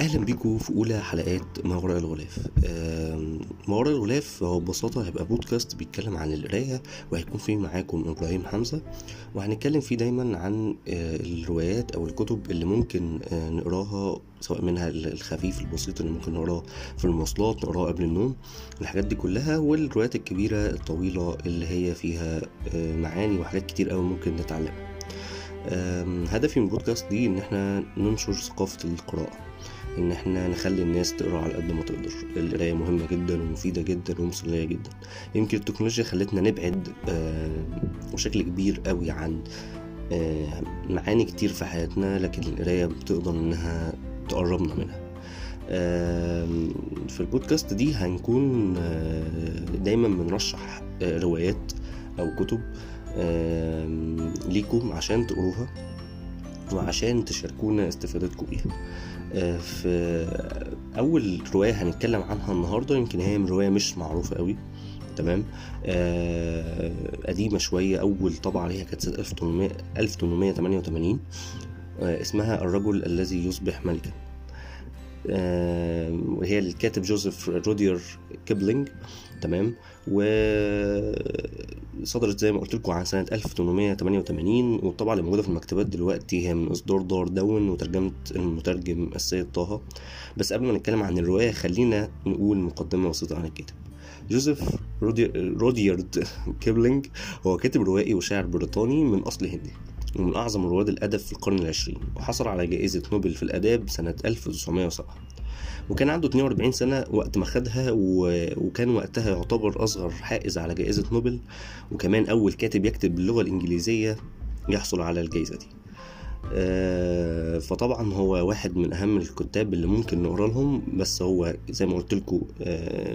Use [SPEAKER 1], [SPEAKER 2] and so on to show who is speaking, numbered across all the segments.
[SPEAKER 1] أهلا بيكم في أولى حلقات ما وراء الغلاف. ما وراء الغلاف هو ببساطة هيبقى بودكاست بيتكلم عن القراية وهيكون فيه معاكم إبراهيم حمزة. وهنتكلم فيه دايما عن آه، الروايات أو الكتب اللي ممكن آه، نقراها سواء منها الخفيف البسيط اللي ممكن نقراه في المواصلات نقراه قبل النوم الحاجات دي كلها والروايات الكبيرة الطويلة اللي هي فيها آه، معاني وحاجات كتير قوي ممكن نتعلمها. هدفي من البودكاست دي إن إحنا ننشر ثقافة القراءة. إن إحنا نخلي الناس تقرأ على قد ما تقدر. القراية مهمة جدا ومفيدة جدا ومسلية جدا. يمكن التكنولوجيا خلتنا نبعد آه، بشكل كبير قوي عن آه، معاني كتير في حياتنا لكن القراية بتقدر إنها تقربنا منها. في البودكاست دي هنكون آه، دايما بنرشح روايات أو كتب ليكم عشان تقروها وعشان تشاركونا استفادتكم بيها. في أول رواية هنتكلم عنها النهارده يمكن هي من رواية مش معروفة قوي تمام؟ آه قديمة شوية أول طبعة عليها كانت سنة 1800 1888 آه اسمها الرجل الذي يصبح ملكا. آه وهي الكاتب جوزيف رودير كيبلينج تمام؟ وصدرت زي ما قلت لكم عن سنة 1888 والطبعة اللي موجودة في المكتبات دلوقتي هي من إصدار دار دون وترجمة المترجم السيد طه. بس قبل ما نتكلم عن الرواية خلينا نقول مقدمة بسيطة عن الكاتب. جوزيف رودي- روديارد كيبلينج هو كاتب روائي وشاعر بريطاني من أصل هندي. ومن أعظم رواد الأدب في القرن العشرين وحصل على جائزة نوبل في الآداب سنة 1907 وكان عنده 42 سنة وقت ما خدها و... وكان وقتها يعتبر أصغر حائز على جائزة نوبل. وكمان أول كاتب يكتب باللغة الإنجليزية يحصل على الجائزة دي. فطبعا هو واحد من أهم الكتاب اللي ممكن نقرأ لهم بس هو زي ما قلت لكم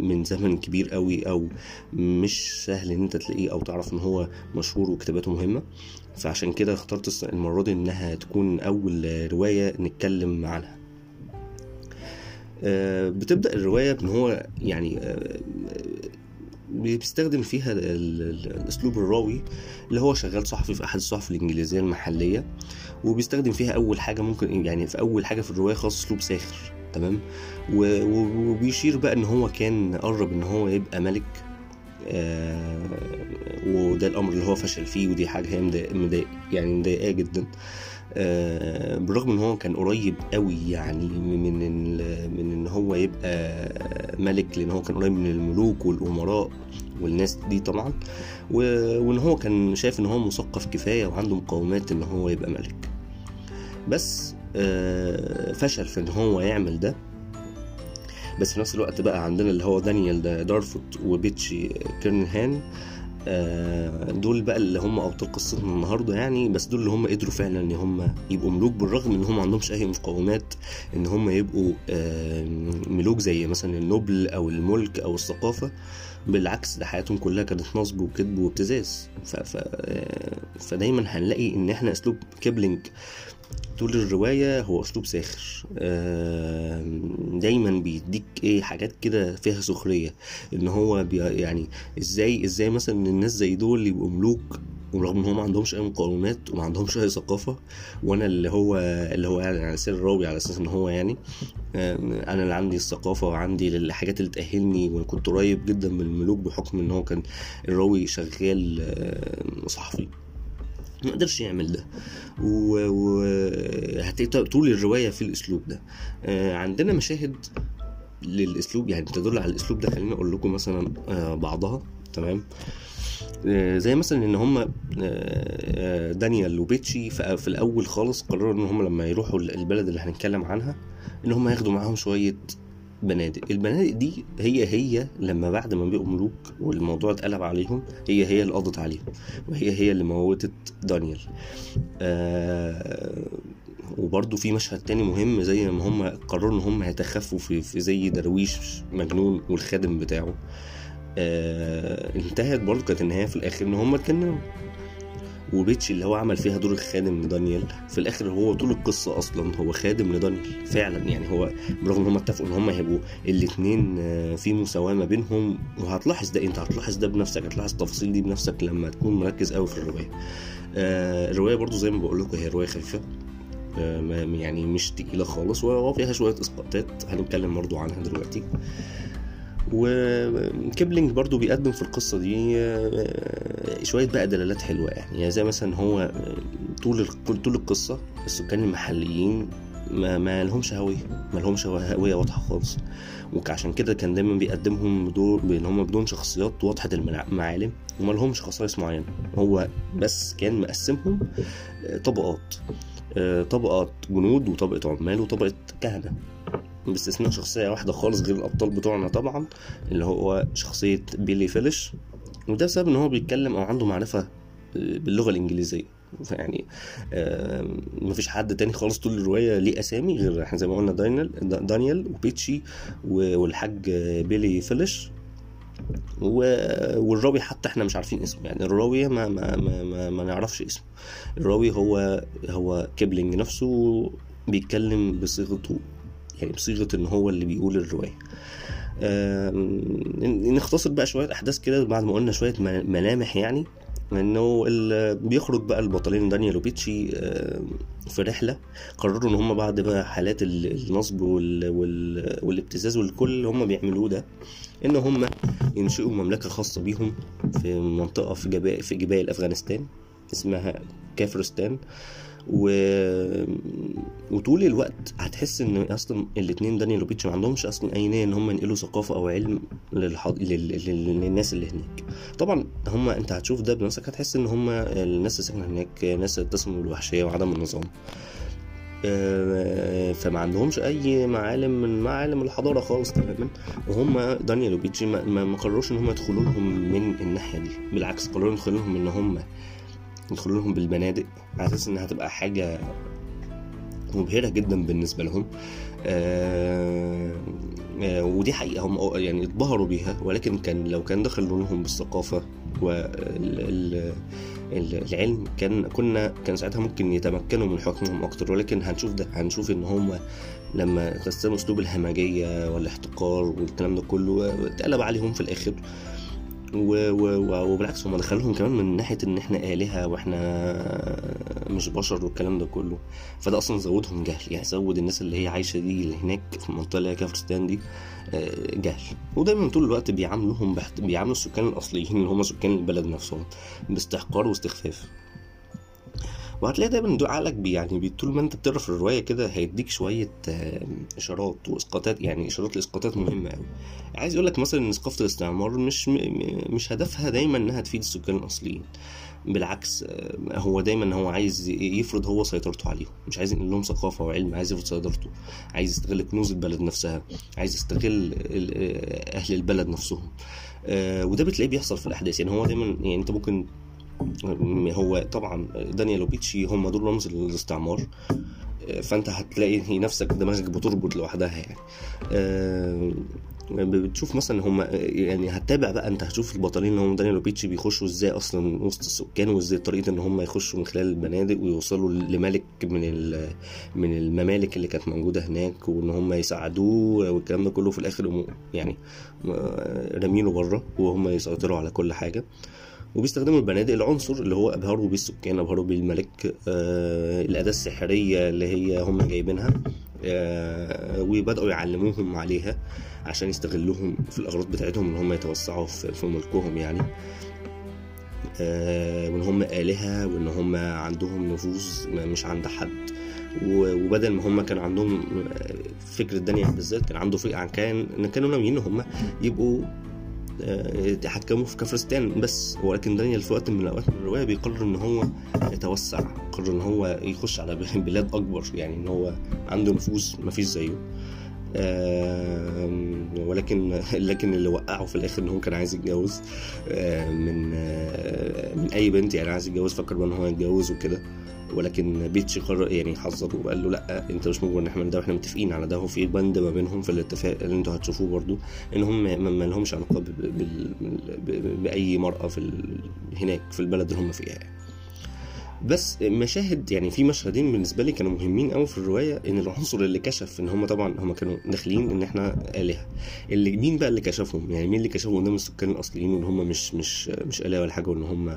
[SPEAKER 1] من زمن كبير قوي أو مش سهل إن أنت تلاقيه أو تعرف إن هو مشهور وكتاباته مهمة. فعشان كده اخترت المرة دي إنها تكون أول رواية نتكلم عنها. آه، بتبدأ الرواية بإن هو يعني بيستخدم فيها ال- ال- الأسلوب الراوي اللي هو شغال صحفي في أحد الصحف الإنجليزية المحلية وبيستخدم فيها أول حاجة ممكن يعني في أول حاجة في الرواية خاص أسلوب ساخر تمام؟ وبيشير بقى إن هو كان قرب إن هو يبقى ملك وده الأمر اللي هو فشل فيه ودي حاجة هي مضايق يعني مضايقاه جدا. آه، بالرغم إن هو كان قريب قوي يعني من من إن هو يبقى ملك لأن هو كان قريب من الملوك والأمراء والناس دي طبعا وإن هو كان شايف إن هو مثقف كفاية وعنده مقومات إن هو يبقى ملك. بس آه، فشل في إن هو يعمل ده. بس في نفس الوقت بقى عندنا اللي هو دانيال دا- دارفوت وبيتشي كيرنهان آه، دول بقى اللي هم أبطال قصتنا النهارده يعني بس دول اللي هم قدروا فعلا إن هم يبقوا ملوك بالرغم إن هم ما عندهمش أي مقومات إن هم يبقوا آه، ملوك زي مثلا النبل أو الملك أو الثقافة بالعكس ده حياتهم كلها كانت نصب وكذب وابتزاز. ف... ف... آه، فدايما هنلاقي إن إحنا أسلوب كيبلينج طول الرواية هو أسلوب ساخر. دايما بيديك إيه حاجات كده فيها سخرية. إن هو يعني إزاي إزاي مثلا الناس زي دول يبقوا ملوك ورغم إن هم ما عندهمش أي مقومات وما عندهمش أي ثقافة وأنا اللي هو اللي هو يعني على سر الراوي على أساس إن هو يعني أنا اللي عندي الثقافة وعندي الحاجات اللي تأهلني وكنت قريب جدا من الملوك بحكم إن هو كان الراوي شغال صحفي. ما قدرش يعمل ده. وهتلاقي طول الرواية في الأسلوب ده. آه، عندنا مشاهد للأسلوب يعني تدل على الأسلوب ده. خليني أقول لكم مثلا آه، بعضها. تمام؟ آه، زي مثلا إن هم دانيال وبيتشي في الأول خالص قرروا إن هم لما يروحوا البلد اللي هنتكلم عنها إن هم ياخدوا معاهم شوية بنادق البنادق دي هي هي لما بعد ما بقوا ملوك والموضوع اتقلب عليهم هي هي اللي قضت عليهم وهي هي اللي موتت دانيال. آه وبرضه في مشهد تاني مهم زي ما هم قرروا إن هم يتخفوا في, في زي درويش مجنون والخادم بتاعه. آه انتهت برضه كانت النهاية في الآخر إن هم اتجننوا. وبيتشي اللي هو عمل فيها دور الخادم لدانيال في الآخر هو طول القصة أصلا هو خادم لدانيال فعلا يعني هو برغم إن هم اتفقوا إن هم هيبقوا الاثنين في مساواة ما بينهم وهتلاحظ ده أنت هتلاحظ ده بنفسك هتلاحظ التفاصيل دي بنفسك لما تكون مركز قوي في الرواية. آه الرواية برضو زي ما بقول لكم هي رواية خفيفة آه، يعني مش تقيلة خالص وفيها شوية إسقاطات هنتكلم برضو عنها دلوقتي. وكيبلينج برضو بيقدم في القصة دي آه، شوية بقى دلالات حلوة يعني, يعني زي مثلا هو آه، طول طول القصة السكان المحليين ما, ما لهمش هوية ما لهمش هوية واضحة خالص. وعشان كده كان دايما بيقدمهم بدور بأن هم بدون شخصيات واضحة المعالم وما لهمش خصائص معينة. هو بس كان مقسمهم آه، طبقات طبقات جنود وطبقة عمال وطبقة كهنة. باستثناء شخصية واحدة خالص غير الأبطال بتوعنا طبعا اللي هو شخصية بيلي فيلش وده بسبب إن هو بيتكلم أو عنده معرفة آه، باللغة الإنجليزية. يعني آه مفيش حد تاني خالص طول الرواية ليه أسامي غير إحنا زي ما قلنا دانيال دانيال وبيتشي والحاج بيلي فيلش والراوي حتى إحنا مش عارفين اسمه. يعني الراوي ما ما ما, ما, ما نعرفش اسمه. الراوي هو هو كيبلينج نفسه بيتكلم بصيغته يعني بصيغة إن هو اللي بيقول الرواية. نختصر بقى شوية أحداث كده بعد ما قلنا شوية ملامح يعني إنه بيخرج بقى البطلين دانيال وبيتشي في رحلة. قرروا إن هم بعد بقى حالات النصب والابتزاز والكل اللي هم بيعملوه ده إن هم ينشئوا مملكة خاصة بيهم في منطقة في جبال في جبال أفغانستان اسمها كافرستان. و... وطول الوقت هتحس إن أصلا الاثنين دانيال وبيتش ما عندهمش أصلا أي نية إن هم ينقلوا ثقافة أو علم للحض... لل... للناس اللي هناك. طبعا هم أنت هتشوف ده بنفسك هتحس إن هم الناس اللي ساكنة هناك ناس تسمى بالوحشية وعدم النظام. آه، فما عندهمش أي معالم من معالم الحضارة خالص تماما. وهم دانيال وبيتشي ما, ما قرروش إن هم يدخلوا لهم من الناحية دي بالعكس قرروا يدخلوا لهم إن هم يدخلوا لهم بالبنادق على أساس إنها هتبقى حاجة مبهرة جدا بالنسبة لهم. آه آه ودي حقيقة هم يعني اتبهروا بيها ولكن كان لو كان دخلوا لهم بالثقافة والعلم كان كنا كان ساعتها ممكن يتمكنوا من حكمهم أكتر. ولكن هنشوف ده هنشوف إن هم لما استخدموا أسلوب الهمجية والإحتقار والكلام ده كله اتقلب عليهم في الآخر. و... و... وبالعكس هم دخلهم كمان من ناحية إن إحنا آلهة وإحنا مش بشر والكلام ده كله. فده أصلا زودهم جهل. يعني زود الناس اللي هي عايشة دي اللي هناك في المنطقة اللي هي كافرستان دي آه، جهل. ودايما طول الوقت بيعاملوهم. بيعاملوا السكان الأصليين اللي هم سكان البلد نفسهم باستحقار واستخفاف. وهتلاقي دايما عقلك بي يعني طول ما انت بتقرا في الرواية كده هيديك شوية إشارات وإسقاطات يعني إشارات لإسقاطات مهمة قوي عايز أقول لك مثلا إن ثقافة الاستعمار مش مش هدفها دايما إنها تفيد السكان الأصليين. بالعكس هو دايما هو عايز يفرض هو سيطرته عليهم. مش عايز ينقل لهم ثقافة وعلم عايز يفرض سيطرته. عايز يستغل كنوز البلد نفسها. عايز يستغل أهل البلد نفسهم. وده بتلاقيه بيحصل في الأحداث. يعني هو دايما يعني أنت ممكن هو طبعا دانيال وبيتشي هم دول رمز الاستعمار فأنت هتلاقي نفسك دماغك بتربط لوحدها يعني. آه، بتشوف مثلا هم يعني هتتابع بقى أنت هتشوف البطلين اللي هم دانيال وبيتشي بيخشوا إزاي أصلا وسط السكان وإزاي طريقة إن هم يخشوا من خلال البنادق ويوصلوا لملك من من الممالك اللي كانت موجودة هناك وإن هم يساعدوه والكلام ده كله. في الآخر يعني رامينه بره وهم يسيطروا على كل حاجة. وبيستخدموا البنادق العنصر اللي هو أبهروا بيه السكان أبهروا بيه الملك آه الأداة السحرية اللي هي هم جايبينها آه وبدأوا يعلموهم عليها عشان يستغلوهم في الأغراض بتاعتهم ان هم يتوسعوا في ملكهم يعني. آه وإن هم آلهة وإن هم عندهم نفوذ مش عند حد. وبدل ما هم كان عندهم آه، فكره دانيال بالذات كان عنده فكره عن كان كانوا ناويين إن هم يبقوا يتحكموا في كفرستان بس ولكن دانيال في وقت من الأوقات من الرواية بيقرر إن هو يتوسع قرر إن هو يخش على بلاد أكبر يعني إن هو عنده نفوذ مفيش زيه. ولكن لكن اللي وقعه في الآخر إن هو كان عايز يتجوز من من أي بنت يعني عايز يتجوز فكر إن هو يتجوز وكده. ولكن بيتش قرر يعني حذره وقال له لا انت مش مجبر نحمل ده وإحنا متفقين على ده وفي بند ما بينهم في الاتفاق اللي أنتوا هتشوفوه برضو ان هم ما لهمش علاقة بأي مرأة في هناك في البلد اللي هم فيها يعني. بس مشاهد يعني في مشهدين بالنسبة لي كانوا مهمين قوي في الرواية إن العنصر اللي كشف إن هم طبعا هم كانوا داخلين إن إحنا آلهة. اللي مين بقى اللي كشفهم؟ يعني مين اللي كشفهم؟ قدام السكان الأصليين وان هم مش مش مش آلهة ولا حاجة وإن هم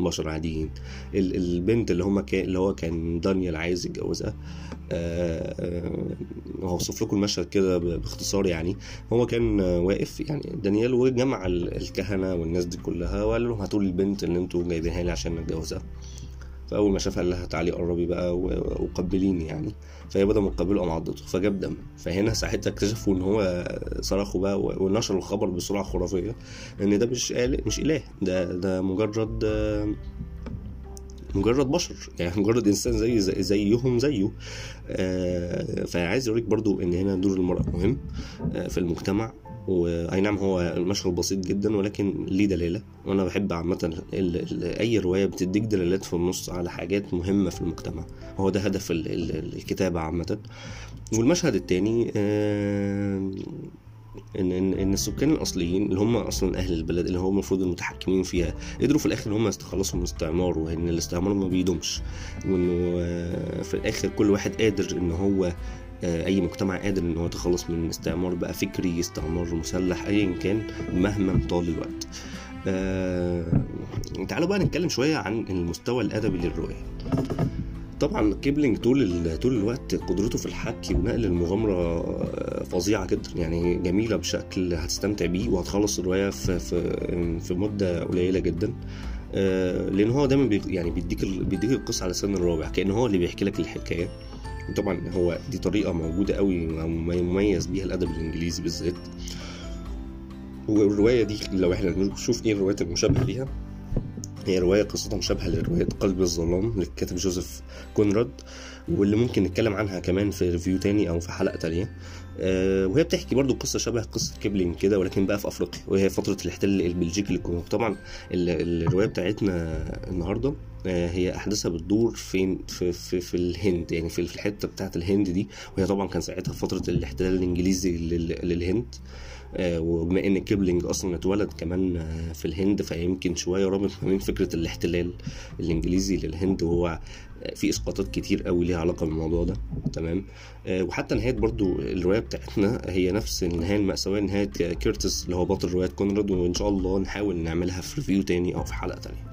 [SPEAKER 1] بشر عاديين. ال- البنت اللي هم كان اللي هو كان دانيال عايز يتجوزها آه، آه، هوصف لكم المشهد كده باختصار يعني. هو كان آه، واقف يعني دانيال وجمع ال- الكهنة والناس دي كلها وقال لهم هاتوا لي البنت اللي أنتوا جايبينها لي عشان نتجوزها. فأول ما شافها قال لها تعالي قربي بقى وقبليني يعني. فهي بدل ما تقبله قام عضته فجاب دم. فهنا ساعتها اكتشفوا إن هو صرخوا بقى ونشروا الخبر بسرعة خرافية إن ده مش آل مش إله. ده ده مجرد مجرد بشر. يعني مجرد إنسان زي- زيهم زيه. آه، فعايز اوريك برضو إن هنا دور المرأة مهم آه، في المجتمع. واي نعم هو المشهد بسيط جدا ولكن ليه دلالة. وأنا بحب عامة أي رواية بتديك دلالات في النص على حاجات مهمة في المجتمع. هو ده هدف ال- ال- الكتابة عامة. والمشهد التاني آه، ان ان إن السكان الأصليين اللي هم أصلا أهل البلد اللي هو المفروض المتحكمين فيها قدروا في الآخر إن هم يتخلصوا من الاستعمار وإن الاستعمار ما بيدومش. وإنه آه، في الآخر كل واحد قادر إن هو أي مجتمع قادر إن هو يتخلص من الاستعمار بقى فكري استعمار مسلح ايا كان مهما طال الوقت. آه، تعالوا بقى نتكلم شوية عن المستوى الأدبي للروايه طبعا كيبلينج طول طول الوقت قدرته في الحكي ونقل المغامرة آه، فظيعة جدا. يعني جميلة بشكل هتستمتع بيه وهتخلص الرواية في في في مدة قليلة جدا. آه، لأن هو دايما يعني بيديك بيديك القصة على لسان الراوي كأن هو اللي بيحكي لك الحكاية. طبعا هو دي طريقة موجودة قوي مميز بيها الأدب الإنجليزي بالذات. والرواية دي لو إحنا نشوف إيه الروايات المشابهة ليها هي رواية قصتها مشابهة لرواية قلب الظلام للكاتب جوزيف كونراد. واللي ممكن نتكلم عنها كمان في review تاني أو في حلقة تانية. آه، وهي بتحكي برضو قصة شبه قصة كيبلينج كده ولكن بقى في أفريقيا وهي فترة الاحتلال البلجيكي للكونغو. طبعا ال- الرواية بتاعتنا النهاردة آه، هي أحداثها بتدور فين؟ في, في, في الهند يعني في الحتة بتاعة الهند دي. وهي طبعا كان ساعتها فترة الاحتلال الإنجليزي لل- للهند. آه، وبما إن كيبلينج أصلا اتولد كمان في الهند فيمكن شوية رابط ما بين فكرة الاحتلال الإنجليزي للهند وهو في إسقاطات كتير قوي ليها علاقة بالموضوع ده. تمام؟ آه، وحتى نهاية برضو الرواية بتاعتنا هي نفس النهاية المأساوية نهاية كيرتس اللي هو بطل رواية كونراد وإن شاء الله نحاول نعملها في review تاني أو في حلقة تانية.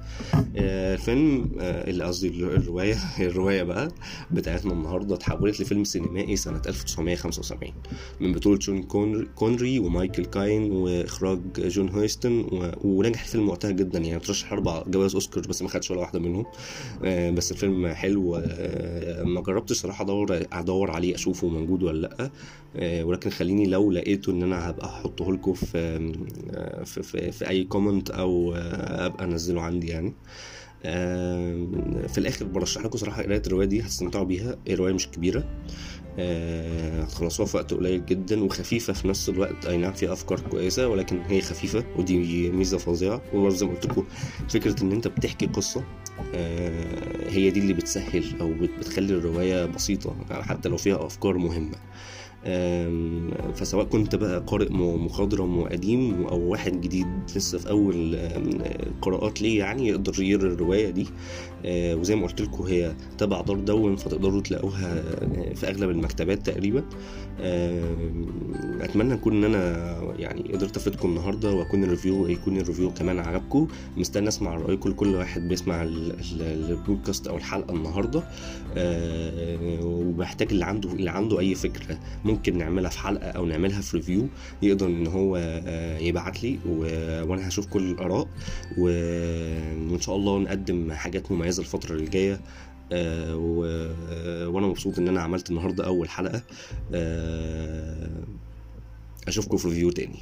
[SPEAKER 1] آه، الفيلم آه، اللي قصدي الرواية الرواية بقى بتاعتنا النهارده اتحولت لفيلم سينمائي سنة 1975 من بطولة شون كونر- كونري ومايكل كاين وإخراج جون هويستن. ونجح الفيلم وقتها جدا. يعني ترشح أربع جوائز أوسكار بس ما خدش ولا واحدة منهم. بس الفيلم حلو آه، ما جربتش صراحة أدور أدور عليه أشوفه موجود ولا لأ. آه، ولكن خليني لو لقيته إن أنا هبقى أحطه لكم في آه، في, في, في أي كومنت أو آه، أبقى أنزله عندي يعني. في الآخر برشح لكم صراحة قراية الرواية دي هتستمتعوا بيها. هي رواية مش كبيرة. آه، هتخلصوها في وقت قليل جدا وخفيفة في نفس الوقت. أي نعم فيها أفكار كويسة ولكن هي خفيفة ودي ميزة فظيعة. وبرضه زي ما قلت لكم فكرة إن أنت بتحكي قصة آه، هي دي اللي بتسهل بت- بتخلي الرواية بسيطة يعني حتى لو فيها أفكار مهمة. آم، فسواء كنت بقى قارئ مخضرم وقديم أو واحد جديد لسه في أول قراءات ليه يعني يقدر يقرأ الرواية دي. آه، وزي ما قلت لكم هي تبع دار دون فتقدروا تلاقوها آه، في أغلب المكتبات تقريبا. أتمنى أكون إن أنا يعني قدرت أفيدكم النهارده وأكون ال review يكون ال review كمان عجبكم. مستني أسمع رايكم لكل واحد بيسمع ال- ال- البودكاست أو الحلقة النهارده. آه، وبحتاج اللي عنده اللي عنده أي فكرة. ممكن نعملها في حلقة أو نعملها في review يقدر إن هو آه، يبعت لي وأنا هشوف كل الآراء وإن شاء الله نقدم حاجات مميزة الفترة اللي جاية. آه، آه، وأنا مبسوط إن أنا عملت النهارده أول حلقة. أشوفكم في review تاني.